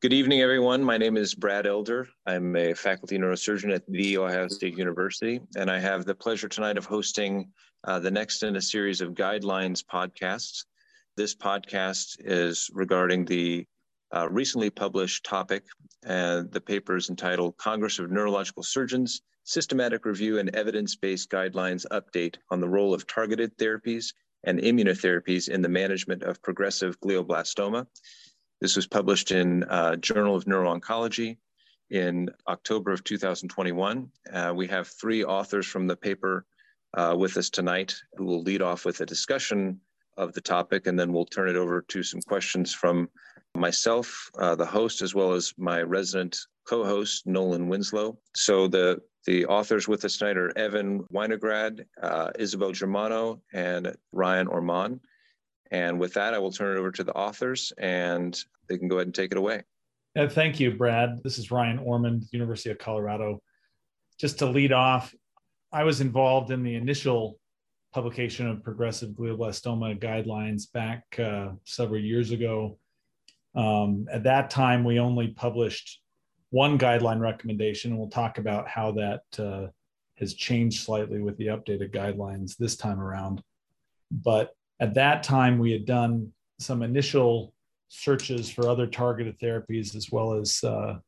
Good evening, everyone. My name is Brad Elder. I'm a faculty neurosurgeon at The Ohio State University, and I have the pleasure tonight of hosting uh, the next in a series of guidelines podcasts. This podcast is regarding the uh, recently published topic, and uh, the paper is entitled Congress of Neurological Surgeons Systematic Review and Evidence Based Guidelines Update on the Role of Targeted Therapies and Immunotherapies in the Management of Progressive Glioblastoma. This was published in uh, Journal of Neuro-Oncology in October of 2021. Uh, we have three authors from the paper uh, with us tonight who will lead off with a discussion of the topic, and then we'll turn it over to some questions from myself, uh, the host, as well as my resident co-host, Nolan Winslow. So the the authors with us tonight are Evan Winograd, uh, Isabel Germano, and Ryan Ormond. And with that, I will turn it over to the authors and they can go ahead and take it away. Uh, thank you, Brad. This is Ryan Ormond, University of Colorado. Just to lead off, I was involved in the initial publication of progressive glioblastoma guidelines back uh, several years ago. Um, at that time, we only published one guideline recommendation, and we'll talk about how that uh, has changed slightly with the updated guidelines this time around. But at that time, we had done some initial searches for other targeted therapies, as well as uh,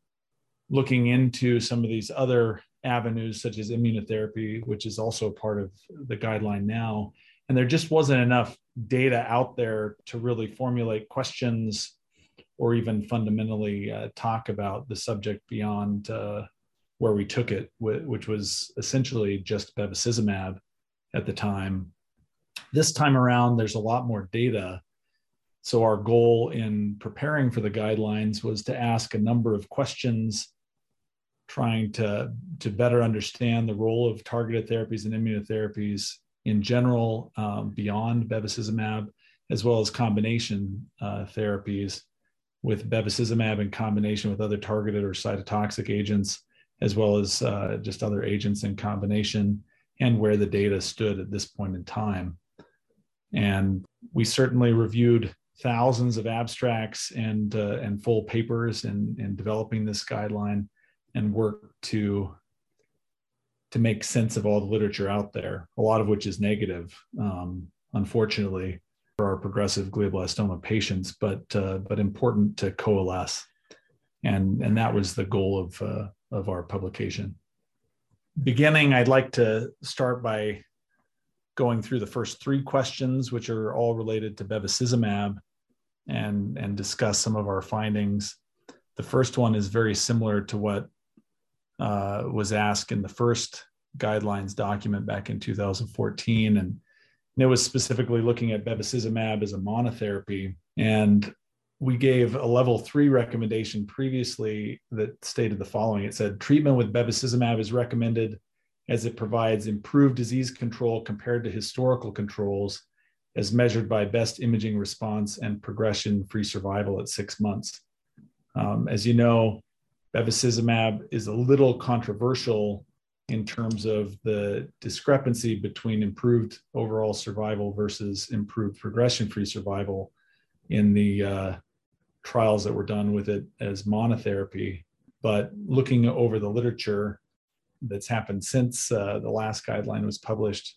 looking into some of these other avenues, such as immunotherapy, which is also part of the guideline now. And there just wasn't enough data out there to really formulate questions or even fundamentally uh, talk about the subject beyond uh, where we took it, which was essentially just bevacizumab at the time this time around, there's a lot more data. So, our goal in preparing for the guidelines was to ask a number of questions, trying to, to better understand the role of targeted therapies and immunotherapies in general, um, beyond bevacizumab, as well as combination uh, therapies with bevacizumab in combination with other targeted or cytotoxic agents, as well as uh, just other agents in combination, and where the data stood at this point in time. And we certainly reviewed thousands of abstracts and uh, and full papers in, in developing this guideline and work to to make sense of all the literature out there, a lot of which is negative, um, unfortunately, for our progressive glioblastoma patients, but uh, but important to coalesce, and and that was the goal of uh, of our publication. Beginning, I'd like to start by going through the first three questions, which are all related to bevacizumab, and, and discuss some of our findings. The first one is very similar to what uh, was asked in the first guidelines document back in 2014. And, and it was specifically looking at bevacizumab as a monotherapy. And we gave a level three recommendation previously that stated the following it said treatment with bevacizumab is recommended as it provides improved disease control compared to historical controls as measured by best imaging response and progression free survival at six months. Um, as you know, bevacizumab is a little controversial in terms of the discrepancy between improved overall survival versus improved progression free survival in the uh, trials that were done with it as monotherapy. But looking over the literature, that's happened since uh, the last guideline was published.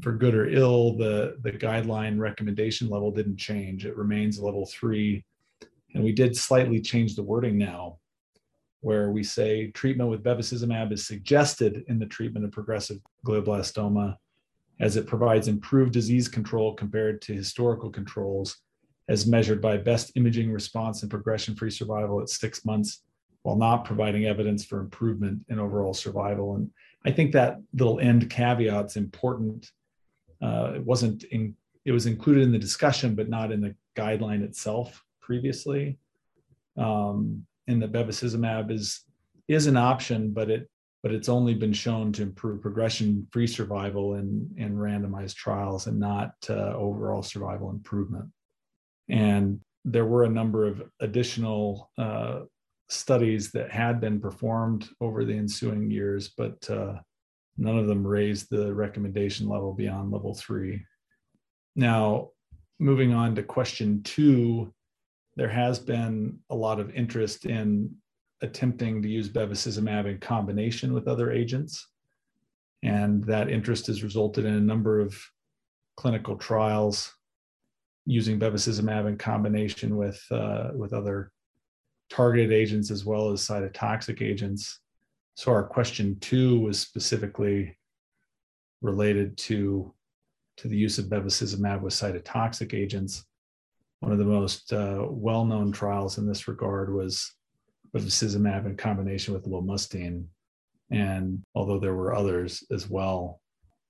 For good or ill, the, the guideline recommendation level didn't change. It remains level three. And we did slightly change the wording now, where we say treatment with bevacizumab is suggested in the treatment of progressive glioblastoma as it provides improved disease control compared to historical controls as measured by best imaging response and progression free survival at six months while not providing evidence for improvement in overall survival. And I think that little end caveat is important. Uh, it wasn't in, it was included in the discussion, but not in the guideline itself previously. Um, and the bevacizumab is is an option, but it but it's only been shown to improve progression-free survival in in randomized trials and not uh, overall survival improvement. And there were a number of additional uh, studies that had been performed over the ensuing years, but uh, none of them raised the recommendation level beyond level three. Now, moving on to question two, there has been a lot of interest in attempting to use bevacizumab in combination with other agents. And that interest has resulted in a number of clinical trials using bevacizumab in combination with, uh, with other targeted agents as well as cytotoxic agents. So our question two was specifically related to, to the use of bevacizumab with cytotoxic agents. One of the most uh, well-known trials in this regard was bevacizumab in combination with lomustine. And although there were others as well,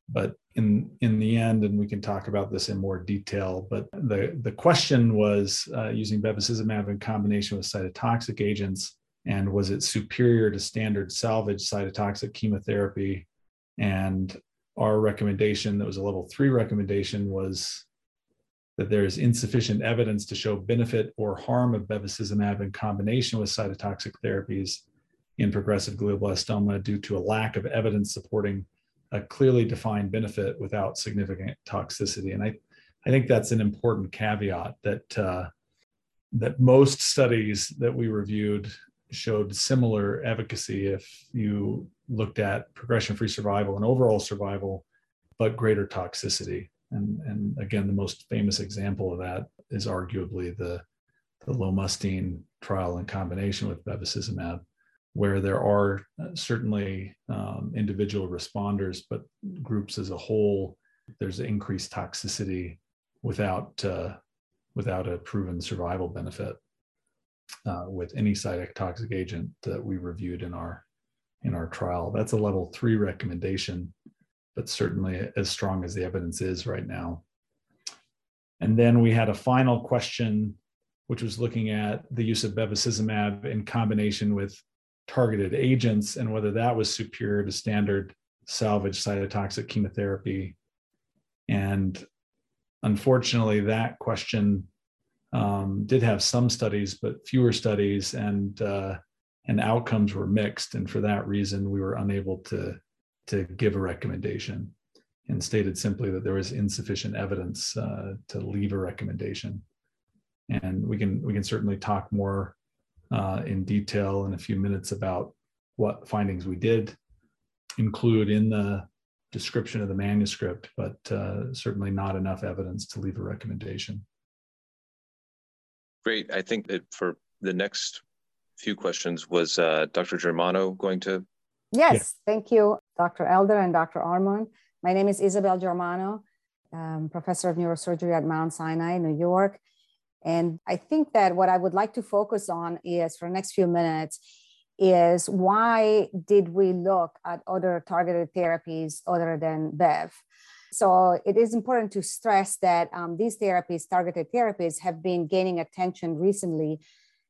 but in in the end, and we can talk about this in more detail. But the the question was uh, using bevacizumab in combination with cytotoxic agents, and was it superior to standard salvage cytotoxic chemotherapy? And our recommendation, that was a level three recommendation, was that there is insufficient evidence to show benefit or harm of bevacizumab in combination with cytotoxic therapies in progressive glioblastoma due to a lack of evidence supporting a clearly defined benefit without significant toxicity. And I, I think that's an important caveat that uh, that most studies that we reviewed showed similar efficacy if you looked at progression-free survival and overall survival, but greater toxicity. And, and again, the most famous example of that is arguably the, the lomustine trial in combination with bevacizumab where there are uh, certainly um, individual responders, but groups as a whole, there's increased toxicity without uh, without a proven survival benefit uh, with any cytotoxic agent that we reviewed in our in our trial. That's a level three recommendation, but certainly as strong as the evidence is right now. And then we had a final question, which was looking at the use of bevacizumab in combination with targeted agents and whether that was superior to standard salvage cytotoxic chemotherapy. And unfortunately, that question um, did have some studies, but fewer studies, and uh, and outcomes were mixed. And for that reason, we were unable to to give a recommendation, and stated simply that there was insufficient evidence uh, to leave a recommendation. And we can we can certainly talk more uh, in detail in a few minutes about what findings we did include in the description of the manuscript, but uh, certainly not enough evidence to leave a recommendation. Great. I think that for the next few questions, was uh, Dr. Germano going to? Yes, yeah. thank you, Dr. Elder and Dr. Ormond. My name is Isabel Germano, um, professor of neurosurgery at Mount Sinai, New York. And I think that what I would like to focus on is for the next few minutes is why did we look at other targeted therapies other than BEV? So it is important to stress that um, these therapies, targeted therapies, have been gaining attention recently,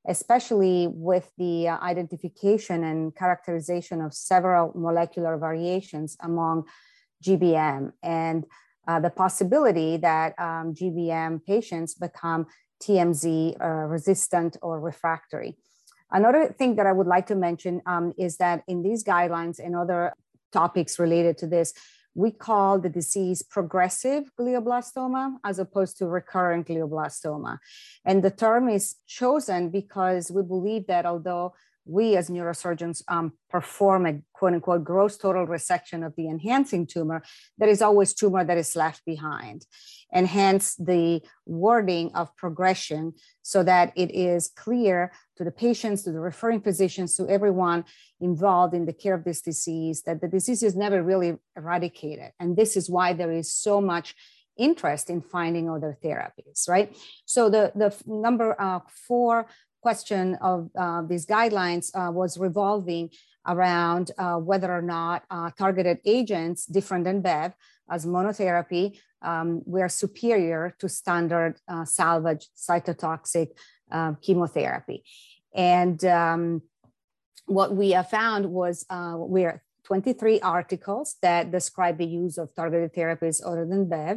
especially with the uh, identification and characterization of several molecular variations among GBM and uh, the possibility that um, GBM patients become TMZ uh, resistant or refractory. Another thing that I would like to mention um, is that in these guidelines and other topics related to this, we call the disease progressive glioblastoma as opposed to recurrent glioblastoma. And the term is chosen because we believe that although we as neurosurgeons um, perform a quote unquote gross total resection of the enhancing tumor, there is always tumor that is left behind. And hence the wording of progression so that it is clear to the patients, to the referring physicians, to everyone involved in the care of this disease that the disease is never really eradicated. And this is why there is so much interest in finding other therapies, right? So the, the number uh, four question of uh, these guidelines uh, was revolving around uh, whether or not uh, targeted agents, different than BEV, as monotherapy, um, were superior to standard uh, salvage cytotoxic uh, chemotherapy. And um, what we have found was we're 23 articles that describe the use of targeted therapies other than BEV.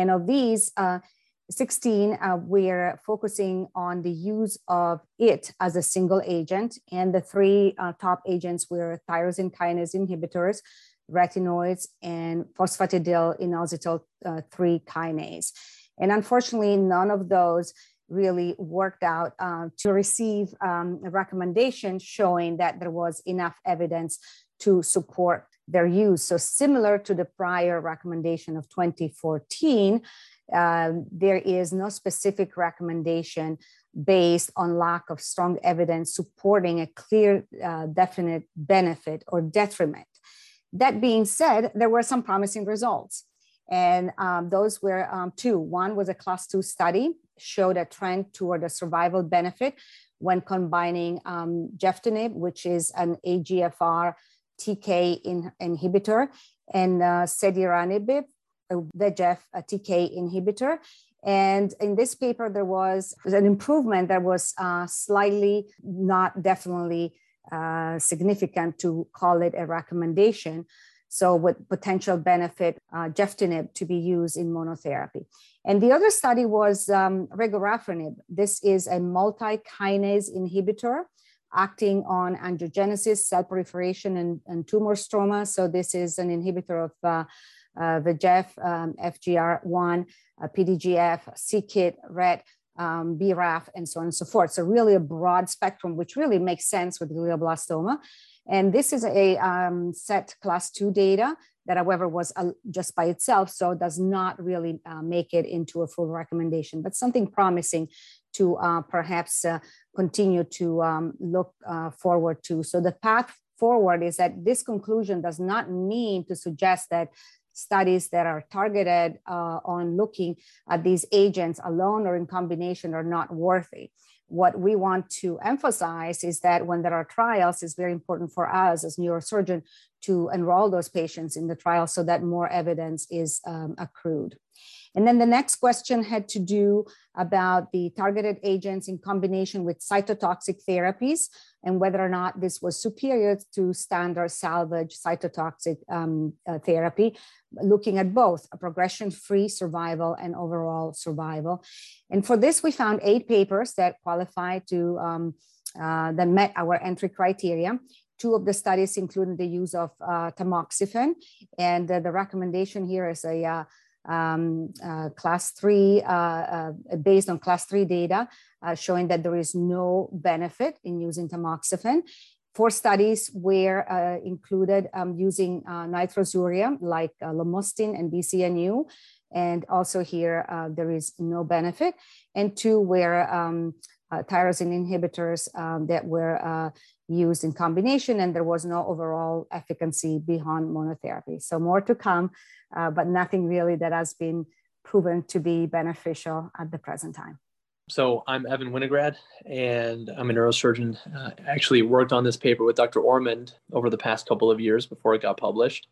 And of these, 16, uh, we're focusing on the use of it as a single agent. And the three uh, top agents were tyrosine kinase inhibitors, retinoids, and phosphatidyl inositol uh, 3 kinase. And unfortunately, none of those really worked out uh, to receive um, a recommendation showing that there was enough evidence to support their use. So, similar to the prior recommendation of 2014, uh, there is no specific recommendation based on lack of strong evidence supporting a clear, uh, definite benefit or detriment. That being said, there were some promising results. And um, those were um, two. One was a class two study, showed a trend toward a survival benefit when combining um, Gefitinib, which is an EGFR TK in, inhibitor, and uh, Cediranib, a VEGF a TK inhibitor. And in this paper, there was an improvement that was uh, slightly, not definitely uh, significant to call it a recommendation. So, with potential benefit, uh, Gefitinib to be used in monotherapy. And the other study was um, regorafenib. This is a multi-kinase inhibitor acting on angiogenesis, cell proliferation, and, and tumor stroma. So, this is an inhibitor of uh, uh, VEGF, um, FGR1, uh, PDGF, c-KIT, RET, um, BRAF, and so on and so forth. So really a broad spectrum, which really makes sense with glioblastoma. And this is a um, set class two data that, however, was uh, just by itself, so does not really uh, make it into a full recommendation, but something promising to uh, perhaps uh, continue to um, look uh, forward to. So the path forward is that this conclusion does not mean to suggest that studies that are targeted uh, on looking at these agents alone or in combination are not worthy. What we want to emphasize is that when there are trials, it's very important for us as neurosurgeon to enroll those patients in the trial so that more evidence is um, accrued. And then the next question had to do about the targeted agents in combination with cytotoxic therapies and whether or not this was superior to standard salvage cytotoxic um, uh, therapy, looking at both a progression free survival and overall survival. And for this, we found eight papers that qualified to, um, uh, that met our entry criteria. Two of the studies included the use of uh, tamoxifen, and uh, the recommendation here is a uh, um, uh, class three, uh, uh, based on class three data, uh, showing that there is no benefit in using tamoxifen. Four studies were uh, included um, using uh, nitrosourea like lomustine and BCNU. And also here, there is no benefit. And two were um, tyrosine inhibitors um, that were used in combination, and there was no overall efficacy beyond monotherapy. So more to come, uh, but nothing really that has been proven to be beneficial at the present time. So I'm Evan Winograd, and I'm a neurosurgeon. Uh, actually worked on this paper with Dr. Ormond over the past couple of years before it got published.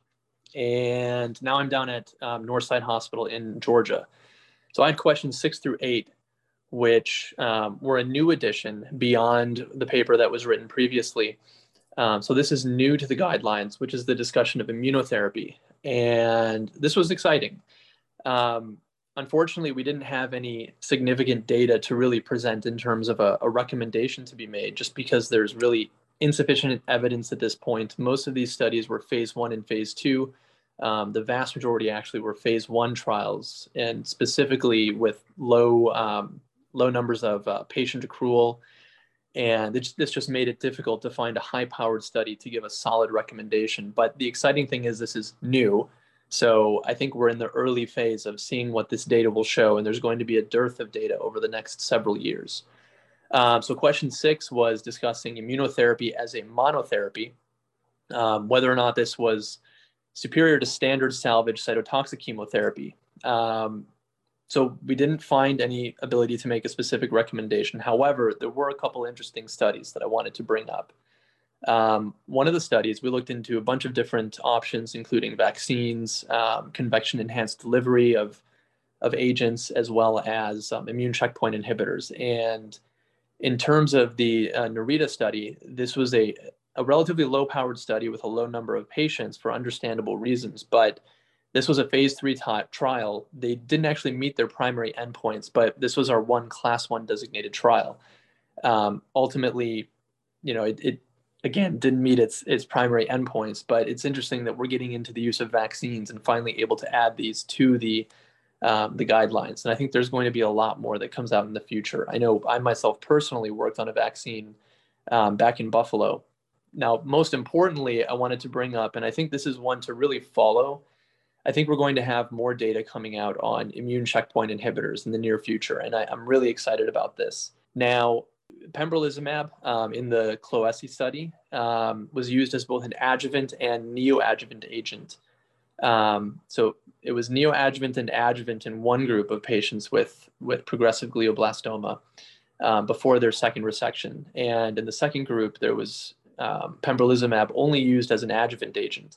And now I'm down at um, Northside Hospital in Georgia. So I had questions six through eight which um, were a new addition beyond the paper that was written previously. Um, so this is new to the guidelines, which is the discussion of immunotherapy. And this was exciting. Um, unfortunately, we didn't have any significant data to really present in terms of a, a recommendation to be made, just because there's really insufficient evidence at this point. Most of these studies were phase one and phase two. Um, the vast majority actually were phase one trials, and specifically with low um, low numbers of uh, patient accrual. And this, this just made it difficult to find a high powered study to give a solid recommendation. But the exciting thing is, this is new. So I think we're in the early phase of seeing what this data will show, and there's going to be a dearth of data over the next several years. Um, so question six was discussing immunotherapy as a monotherapy, um, whether or not this was superior to standard salvage cytotoxic chemotherapy. Um, so we didn't find any ability to make a specific recommendation. However, there were a couple interesting studies that I wanted to bring up. Um, one of the studies, we looked into a bunch of different options, including vaccines, um, convection enhanced delivery of, of agents, as well as um, immune checkpoint inhibitors. And in terms of the uh, NERITA study, this was a, a relatively low powered study with a low number of patients for understandable reasons. But this was a phase three t- trial. They didn't actually meet their primary endpoints, but this was our one class one designated trial. Um, ultimately, you know, it, it, again didn't meet its its primary endpoints, but it's interesting that we're getting into the use of vaccines and finally able to add these to the um, the guidelines. And I think there's going to be a lot more that comes out in the future. I know I myself personally worked on a vaccine um, back in Buffalo. Now, most importantly, I wanted to bring up, and I think this is one to really follow. I think we're going to have more data coming out on immune checkpoint inhibitors in the near future, and I, am really excited about this. Now, pembrolizumab um, in the Cloughesy study um, was used as both an adjuvant and neoadjuvant agent. Um, so it was neoadjuvant and adjuvant in one group of patients with, with progressive glioblastoma um, before their second resection. And in the second group, there was um, pembrolizumab only used as an adjuvant agent.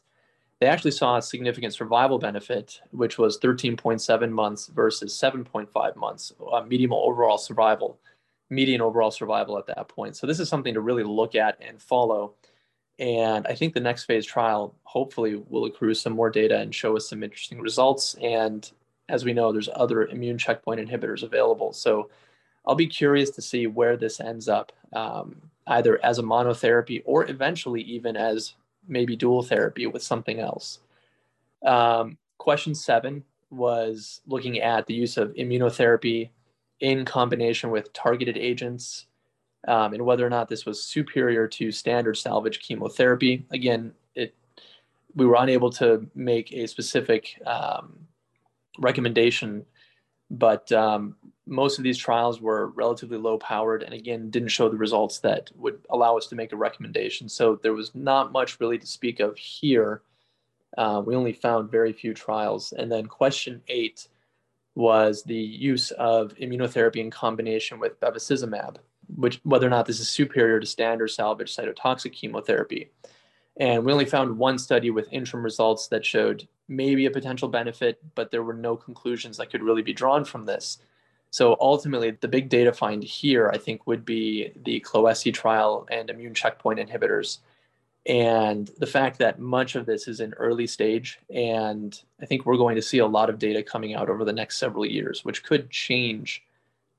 They actually saw a significant survival benefit, which was 13.7 months versus 7.5 months, uh, median overall survival, median overall survival at that point. So this is something to really look at and follow. And I think the next phase trial hopefully will accrue some more data and show us some interesting results. And as we know, there's other immune checkpoint inhibitors available. So I'll be curious to see where this ends up, um, either as a monotherapy or eventually even as maybe dual therapy with something else. Um, question seven was looking at the use of immunotherapy in combination with targeted agents um, and whether or not this was superior to standard salvage chemotherapy. Again, it we were unable to make a specific um, recommendation, but um, most of these trials were relatively low powered and again didn't show the results that would allow us to make a recommendation. So there was not much really to speak of here. Uh, we only found very few trials. And then question eight was the use of immunotherapy in combination with bevacizumab which whether or not this is superior to standard salvage cytotoxic chemotherapy. And we only found one study with interim results that showed maybe a potential benefit, but there were no conclusions that could really be drawn from this. So ultimately, the big data find here, I think, would be the Cloughesy trial and immune checkpoint inhibitors. And the fact that much of this is in early stage, and I think we're going to see a lot of data coming out over the next several years, which could change,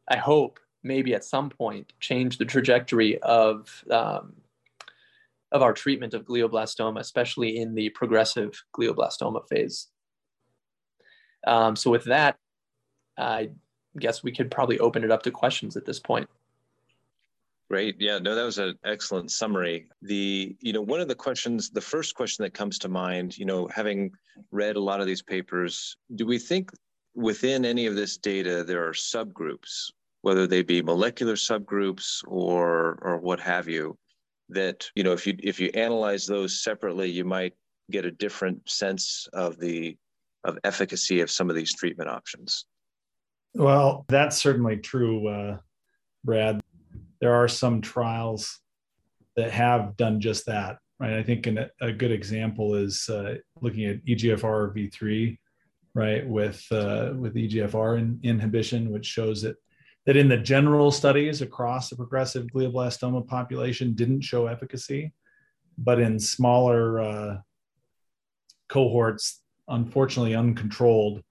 I hope, maybe at some point change the trajectory of um, of our treatment of glioblastoma, especially in the progressive glioblastoma phase. Um, so with that, I guess we could probably open it up to questions at this point. Great. Yeah, no, that was an excellent summary. The, you know, one of the questions, the first question that comes to mind, you know, having read a lot of these papers, do we think within any of this data there are subgroups whether they be molecular subgroups or or what have you that you know if you if you analyze those separately you might get a different sense of the of efficacy of some of these treatment options well that's certainly true uh, brad. There are some trials that have done just that right? I think an, a good example is uh, looking at egfr v3 right with uh, with egfr in, inhibition which shows that that in the general studies across the progressive glioblastoma population didn't show efficacy, but in smaller uh, cohorts, unfortunately uncontrolled,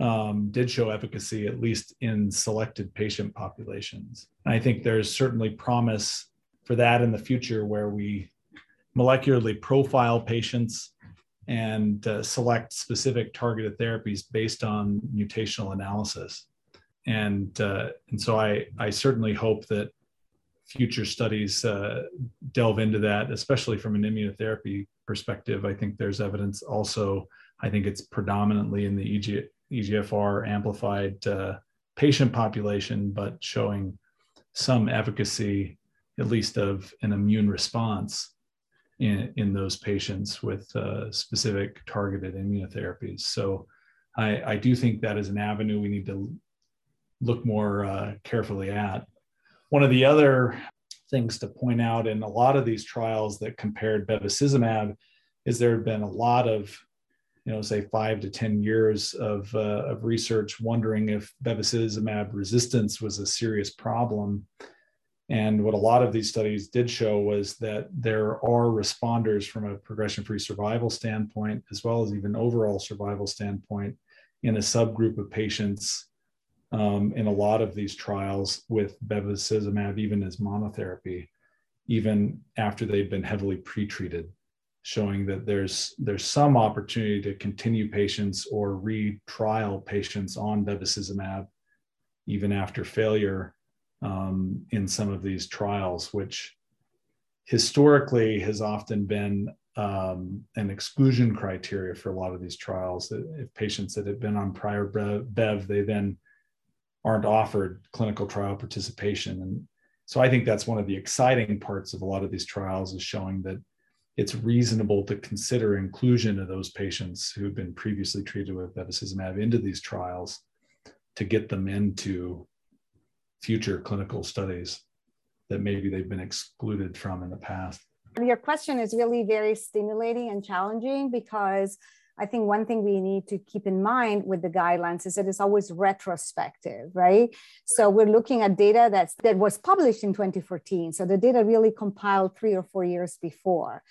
um, did show efficacy, at least in selected patient populations. And I think there's certainly promise for that in the future where we molecularly profile patients and uh, select specific targeted therapies based on mutational analysis and uh, and so I I certainly hope that future studies uh, delve into that, especially from an immunotherapy perspective. I think there's evidence also. I think it's predominantly in the EG, EGFR amplified uh, patient population, but showing some efficacy, at least of an immune response in, in those patients with uh, specific targeted immunotherapies. So I, I do think that is an avenue we need to look more uh, carefully at. One of the other things to point out in a lot of these trials that compared bevacizumab is there have been a lot of, you know, say five to 10 years of, uh, of research wondering if bevacizumab resistance was a serious problem. And what a lot of these studies did show was that there are responders from a progression free survival standpoint, as well as even overall survival standpoint, in a subgroup of patients um, in a lot of these trials with bevacizumab, even as monotherapy, even after they've been heavily pretreated. Showing that there's there's some opportunity to continue patients or retrial patients on bevacizumab even after failure um, in some of these trials, which historically has often been um, an exclusion criteria for a lot of these trials. If patients that have been on prior Bev, they then aren't offered clinical trial participation. And so I think that's one of the exciting parts of a lot of these trials is showing that it's reasonable to consider inclusion of those patients who've been previously treated with bevacizumab into these trials to get them into future clinical studies that maybe they've been excluded from in the past. Your question is really very stimulating and challenging because I think one thing we need to keep in mind with the guidelines is that it's always retrospective, right? So we're looking at data that's that was published in 2014. So the data really compiled three or four years before.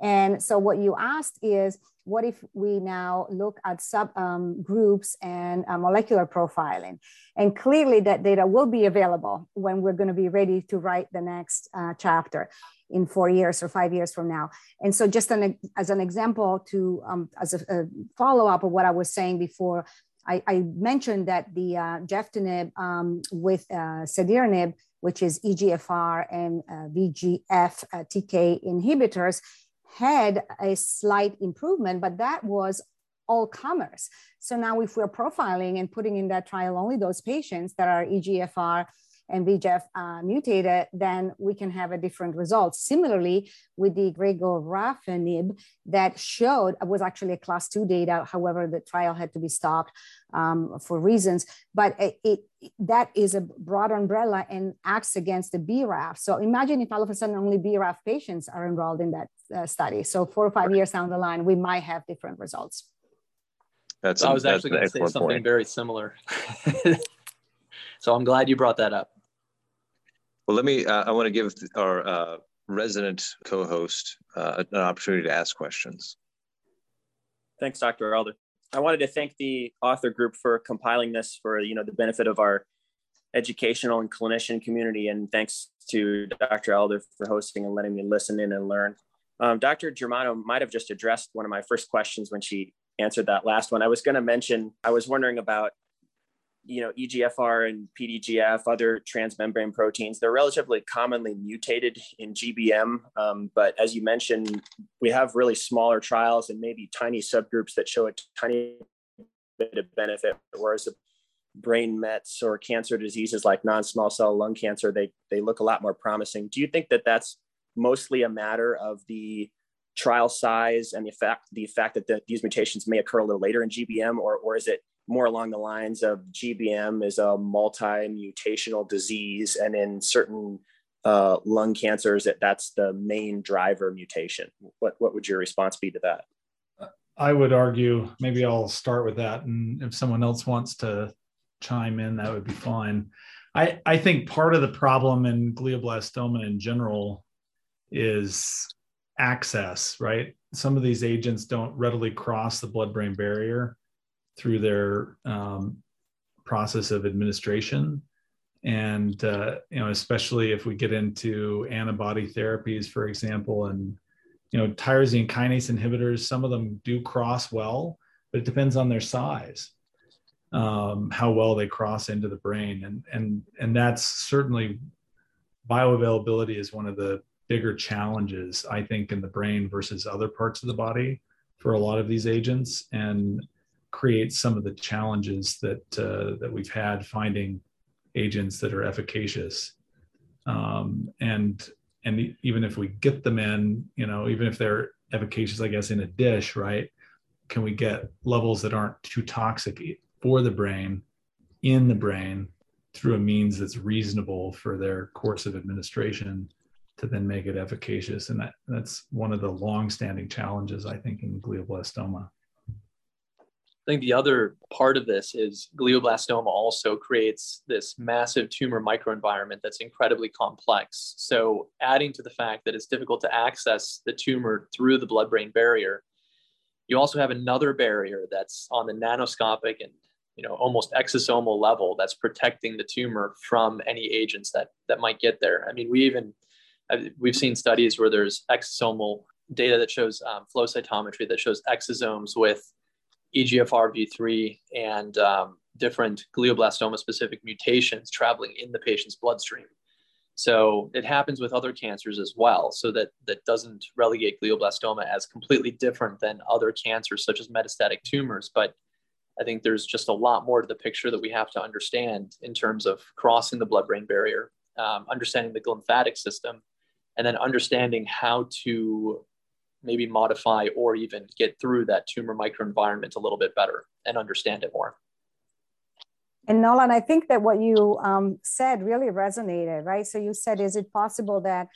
And so what you asked is, what if we now look at subgroups um, and uh, molecular profiling? And clearly that data will be available when we're going to be ready to write the next uh, chapter in four years or five years from now. And so just an, as an example to, um, as a, a follow-up of what I was saying before, I, I mentioned that the uh, Gefitinib um, with uh, Cediranib, which is EGFR and uh, VEGF uh, TK inhibitors, had a slight improvement, but that was all comers. So now if we're profiling and putting in that trial only those patients that are EGFR and VEGF uh, mutated, then we can have a different result. Similarly, with the regorafenib that showed was actually a class two data. However, the trial had to be stopped um, for reasons, but it, it, that is a broad umbrella and acts against the BRAF. So imagine if all of a sudden only BRAF patients are enrolled in that uh, study. So four or five years down the line, we might have different results. That's I was actually going to say something point. very similar. so I'm glad you brought that up. Well, let me, uh, I want to give our uh, resident co-host uh, an opportunity to ask questions. Thanks, Dr. Elder. I wanted to thank the author group for compiling this for, you know, the benefit of our educational and clinician community. And thanks to Dr. Elder for hosting and letting me listen in and learn. Um, Dr. Germano might have just addressed one of my first questions when she answered that last one. I was going to mention, I was wondering about you know, EGFR and PDGF, other transmembrane proteins, they're relatively commonly mutated in GBM. Um, but as you mentioned, we have really smaller trials and maybe tiny subgroups that show a tiny bit of benefit, whereas the brain mets or cancer diseases like non-small cell lung cancer, they, they look a lot more promising. Do you think that that's mostly a matter of the trial size and the fact, the fact that the, these mutations may occur a little later in GBM, or, or is it more along the lines of GBM is a multi-mutational disease, and in certain uh, lung cancers, that that's the main driver mutation. What what would your response be to that? I would argue maybe I'll start with that, and if someone else wants to chime in, that would be fine. I I think part of the problem in glioblastoma in general is access, right? Some of these agents don't readily cross the blood-brain barrier through their um, process of administration. And uh, you know especially if we get into antibody therapies for example and you know tyrosine kinase inhibitors some of them do cross well but it depends on their size um, how well they cross into the brain. And and and that's certainly bioavailability is one of the bigger challenges i think in the brain versus other parts of the body for a lot of these agents. And creates some of the challenges that uh, that we've had finding agents that are efficacious. Um, and and even if we get them in, you know, even if they're efficacious, I guess in a dish, right? Can we get levels that aren't too toxic for the brain in the brain through a means that's reasonable for their course of administration to then make it efficacious? And that, that's one of the long-standing challenges I think in glioblastoma. I think the other part of this is glioblastoma also creates this massive tumor microenvironment that's incredibly complex. So, adding to the fact that it's difficult to access the tumor through the blood brain barrier, you also have another barrier that's on the nanoscopic and you know almost exosomal level that's protecting the tumor from any agents that that might get there. I mean, we even we've seen studies where there's exosomal data that shows um, flow cytometry that shows exosomes with EGFR V3 and um, different glioblastoma specific mutations traveling in the patient's bloodstream. So it happens with other cancers as well. So that that doesn't relegate glioblastoma as completely different than other cancers such as metastatic tumors. But I think there's just a lot more to the picture that we have to understand in terms of crossing the blood-brain barrier, um, understanding the lymphatic system, and then understanding how to maybe modify or even get through that tumor microenvironment a little bit better and understand it more. And Nolan, I think that what you um, said really resonated, right? So you said, is it possible that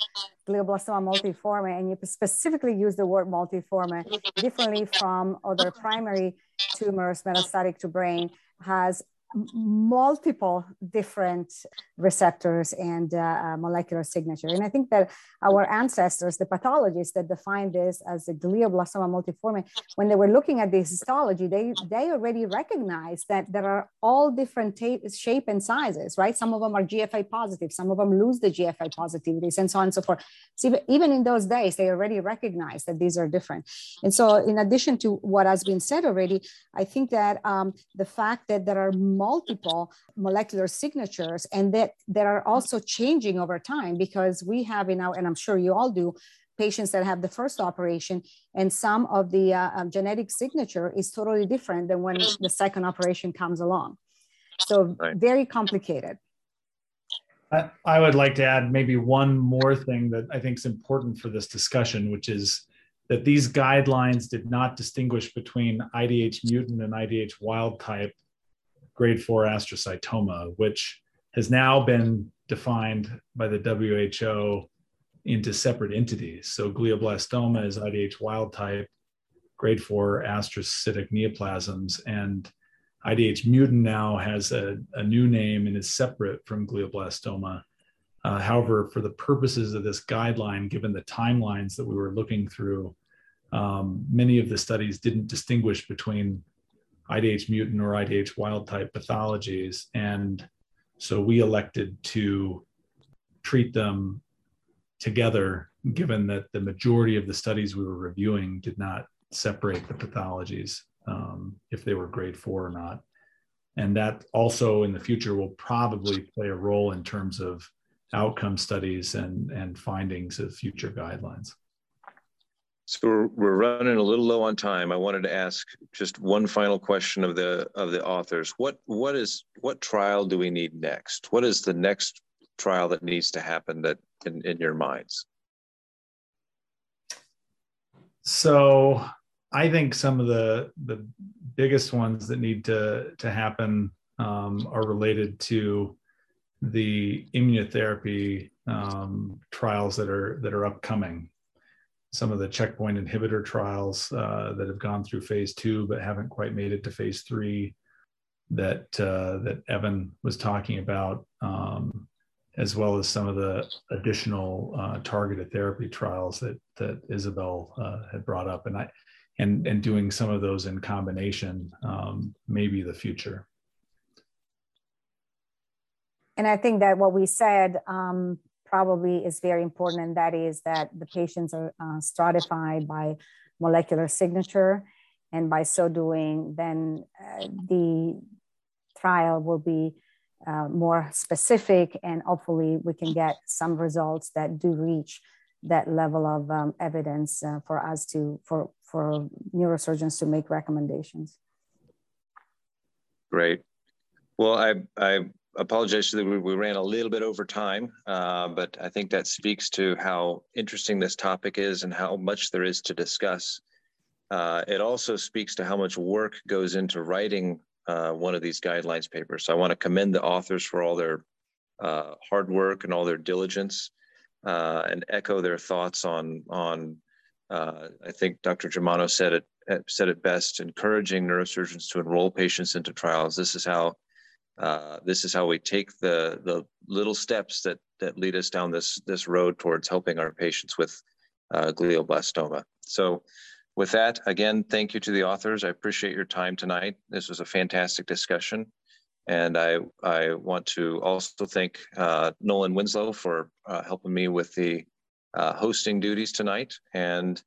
glioblastoma multiforme, and you specifically use the word multiforme differently from other primary tumors metastatic to brain, has multiple different receptors and uh, uh, molecular signature. And I think that our ancestors, the pathologists that defined this as a glioblastoma multiforme, when they were looking at the histology, they, they already recognized that there are all different t- shape and sizes, right? Some of them are GFI positive, some of them lose the GFI positivities and so on and so forth. So even in those days, they already recognized that these are different. And so in addition to what has been said already, I think that um, the fact that there are multiple molecular signatures and that that are also changing over time because we have in our, and I'm sure you all do, patients that have the first operation and some of the uh, um, genetic signature is totally different than when the second operation comes along. So right. very complicated. I, I would like to add maybe one more thing that I think is important for this discussion, which is that these guidelines did not distinguish between IDH mutant and IDH wild type grade 4 astrocytoma, which has now been defined by the WHO into separate entities. So glioblastoma is IDH wild type, grade 4 astrocytic neoplasms, and IDH mutant now has a, a new name and is separate from glioblastoma. Uh, however, for the purposes of this guideline, given the timelines that we were looking through, um, many of the studies didn't distinguish between IDH mutant or IDH wild type pathologies. And so we elected to treat them together, given that the majority of the studies we were reviewing did not separate the pathologies um, if they were grade four or not. And that also in the future will probably play a role in terms of outcome studies and, and findings of future guidelines. So we're, we're running a little low on time. I wanted to ask just one final question of the of the authors. What what is what trial do we need next? What is the next trial that needs to happen that in, in your minds? So I think some of the the biggest ones that need to to happen um, are related to the immunotherapy um, trials that are that are upcoming some of the checkpoint inhibitor trials uh, that have gone through phase two but haven't quite made it to phase three that uh, that Evan was talking about, um, as well as some of the additional uh, targeted therapy trials that that Isabel uh, had brought up, and I and and doing some of those in combination um, may be the future. And I think that what we said um, probably is very important, and that is that the patients are uh, stratified by molecular signature, and by so doing, then uh, the trial will be uh, more specific, and hopefully we can get some results that do reach that level of um, evidence uh, for us to for for neurosurgeons to make recommendations. Great. Well, I I apologize that we, we ran a little bit over time, uh, but I think that speaks to how interesting this topic is and how much there is to discuss. Uh, it also speaks to how much work goes into writing uh, one of these guidelines papers. So I want to commend the authors for all their uh, hard work and all their diligence uh, and echo their thoughts on, on uh, I think Dr. Germano said it, said it best, encouraging neurosurgeons to enroll patients into trials. This is how uh, this is how we take the the little steps that that lead us down this this road towards helping our patients with uh, glioblastoma. So, with that, again, thank you to the authors. I appreciate your time tonight. This was a fantastic discussion, and I I want to also thank uh, Nolan Winslow for uh, helping me with the uh, hosting duties tonight. And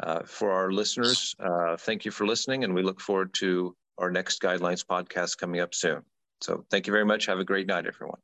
uh, for our listeners, thank you for listening, and we look forward to our next guidelines podcast coming up soon. So thank you very much. Have a great night, everyone.